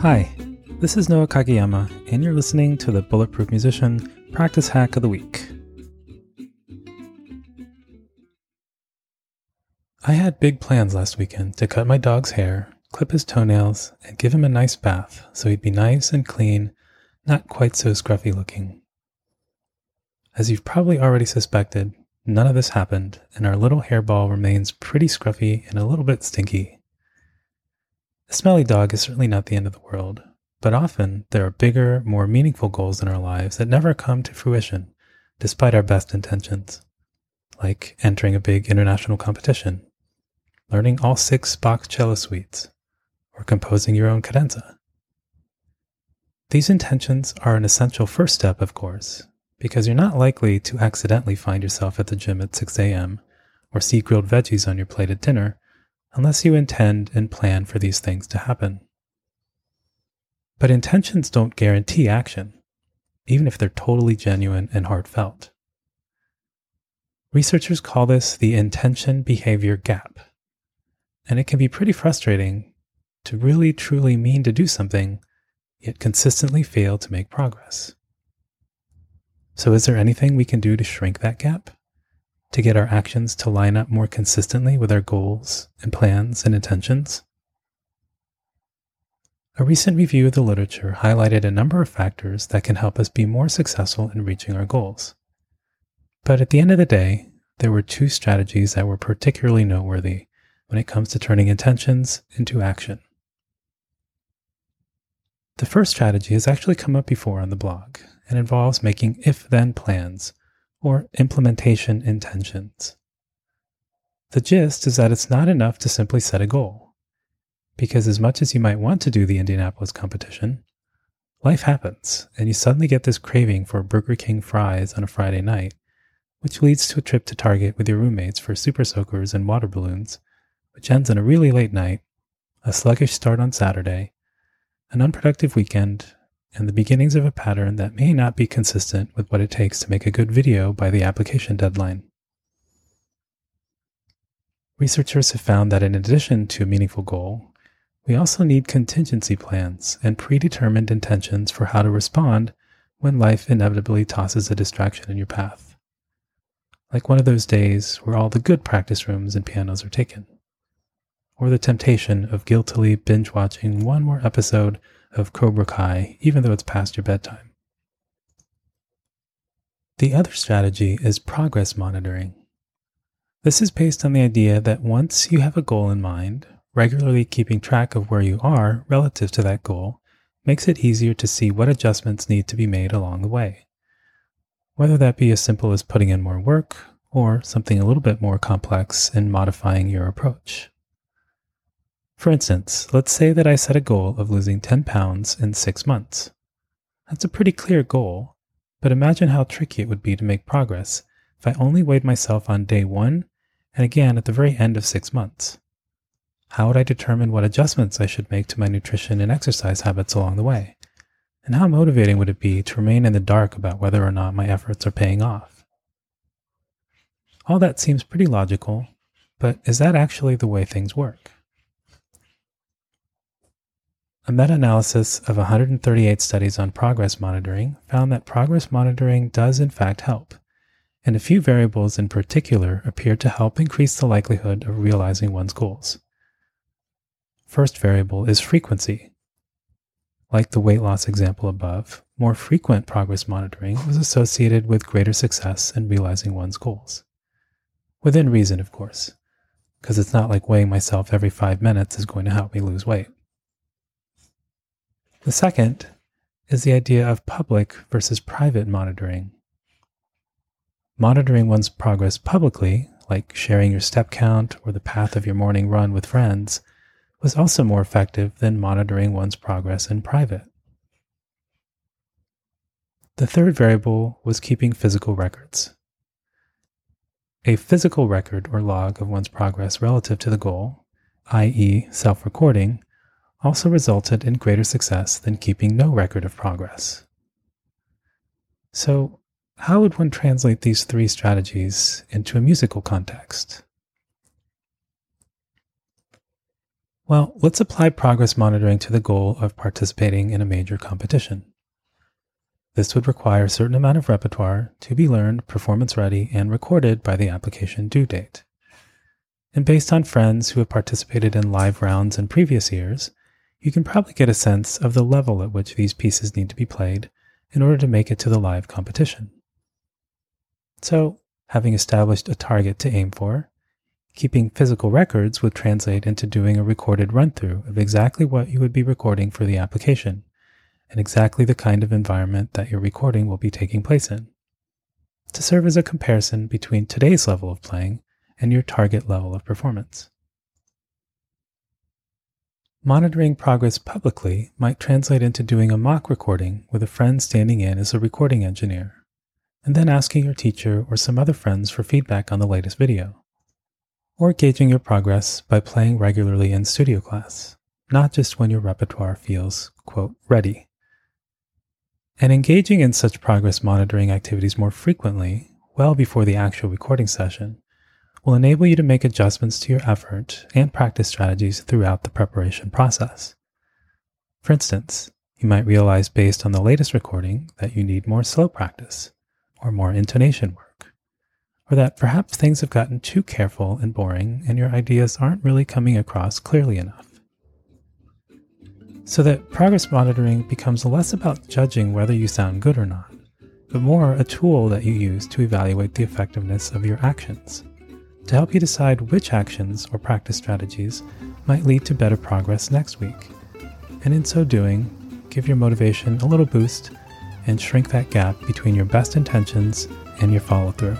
Hi, this is Noah Kageyama, and you're listening to the Bulletproof Musician Practice Hack of the Week. I had big plans last weekend to cut my dog's hair, clip his toenails, and give him a nice bath so he'd be nice and clean, not quite so scruffy looking. As you've probably already suspected, none of this happened, and our little hairball remains pretty scruffy and a little bit stinky. A smelly dog is certainly not the end of the world, but often there are bigger, more meaningful goals in our lives that never come to fruition, despite our best intentions, like entering a big international competition, learning all six Bach cello suites, or composing your own cadenza. These intentions are an essential first step, of course, because you're not likely to accidentally find yourself at the gym at 6 a.m. or see grilled veggies on your plate at dinner unless you intend and plan for these things to happen. But intentions don't guarantee action, even if they're totally genuine and heartfelt. Researchers call this the intention behavior gap, and it can be pretty frustrating to really truly mean to do something, yet consistently fail to make progress. So, is there anything we can do to shrink that gap? To get our actions to line up more consistently with our goals and plans and intentions? A recent review of the literature highlighted a number of factors that can help us be more successful in reaching our goals. But at the end of the day, there were two strategies that were particularly noteworthy when it comes to turning intentions into action. The first strategy has actually come up before on the blog and involves making if then plans or implementation intentions. The gist is that it's not enough to simply set a goal, because as much as you might want to do the Indianapolis competition, life happens and you suddenly get this craving for Burger King fries on a Friday night, which leads to a trip to Target with your roommates for super soakers and water balloons, which ends in a really late night, a sluggish start on Saturday, an unproductive weekend, and the beginnings of a pattern that may not be consistent with what it takes to make a good video by the application deadline. Researchers have found that in addition to a meaningful goal, we also need contingency plans and predetermined intentions for how to respond when life inevitably tosses a distraction in your path. Like one of those days where all the good practice rooms and pianos are taken, or the temptation of guiltily binge watching one more episode of Cobra Kai, even though it's past your bedtime. The other strategy is progress monitoring. This is based on the idea that once you have a goal in mind, regularly keeping track of where you are relative to that goal makes it easier to see what adjustments need to be made along the way. Whether that be as simple as putting in more work or something a little bit more complex in modifying your approach. For instance, let's say that I set a goal of losing 10 pounds in six months. That's a pretty clear goal, but imagine how tricky it would be to make progress if I only weighed myself on day one and again at the very end of six months. How would I determine what adjustments I should make to my nutrition and exercise habits along the way? And how motivating would it be to remain in the dark about whether or not my efforts are paying off? All that seems pretty logical, but is that actually the way things work? A meta analysis of 138 studies on progress monitoring found that progress monitoring does in fact help, and a few variables in particular appear to help increase the likelihood of realizing one's goals. First variable is frequency. Like the weight loss example above, more frequent progress monitoring was associated with greater success in realizing one's goals. Within reason, of course, because it's not like weighing myself every five minutes is going to help me lose weight. The second is the idea of public versus private monitoring. Monitoring one's progress publicly, like sharing your step count or the path of your morning run with friends, was also more effective than monitoring one's progress in private. The third variable was keeping physical records. A physical record or log of one's progress relative to the goal, i.e., self recording, also resulted in greater success than keeping no record of progress. So, how would one translate these three strategies into a musical context? Well, let's apply progress monitoring to the goal of participating in a major competition. This would require a certain amount of repertoire to be learned, performance ready, and recorded by the application due date. And based on friends who have participated in live rounds in previous years, you can probably get a sense of the level at which these pieces need to be played in order to make it to the live competition. So, having established a target to aim for, keeping physical records would translate into doing a recorded run through of exactly what you would be recording for the application and exactly the kind of environment that your recording will be taking place in, to serve as a comparison between today's level of playing and your target level of performance. Monitoring progress publicly might translate into doing a mock recording with a friend standing in as a recording engineer and then asking your teacher or some other friends for feedback on the latest video. Or gauging your progress by playing regularly in studio class, not just when your repertoire feels, quote, ready. And engaging in such progress monitoring activities more frequently, well before the actual recording session, will enable you to make adjustments to your effort and practice strategies throughout the preparation process. For instance, you might realize based on the latest recording that you need more slow practice or more intonation work, or that perhaps things have gotten too careful and boring and your ideas aren't really coming across clearly enough. So that progress monitoring becomes less about judging whether you sound good or not, but more a tool that you use to evaluate the effectiveness of your actions, to help you decide which actions or practice strategies might lead to better progress next week, and in so doing, give your motivation a little boost and shrink that gap between your best intentions and your follow through.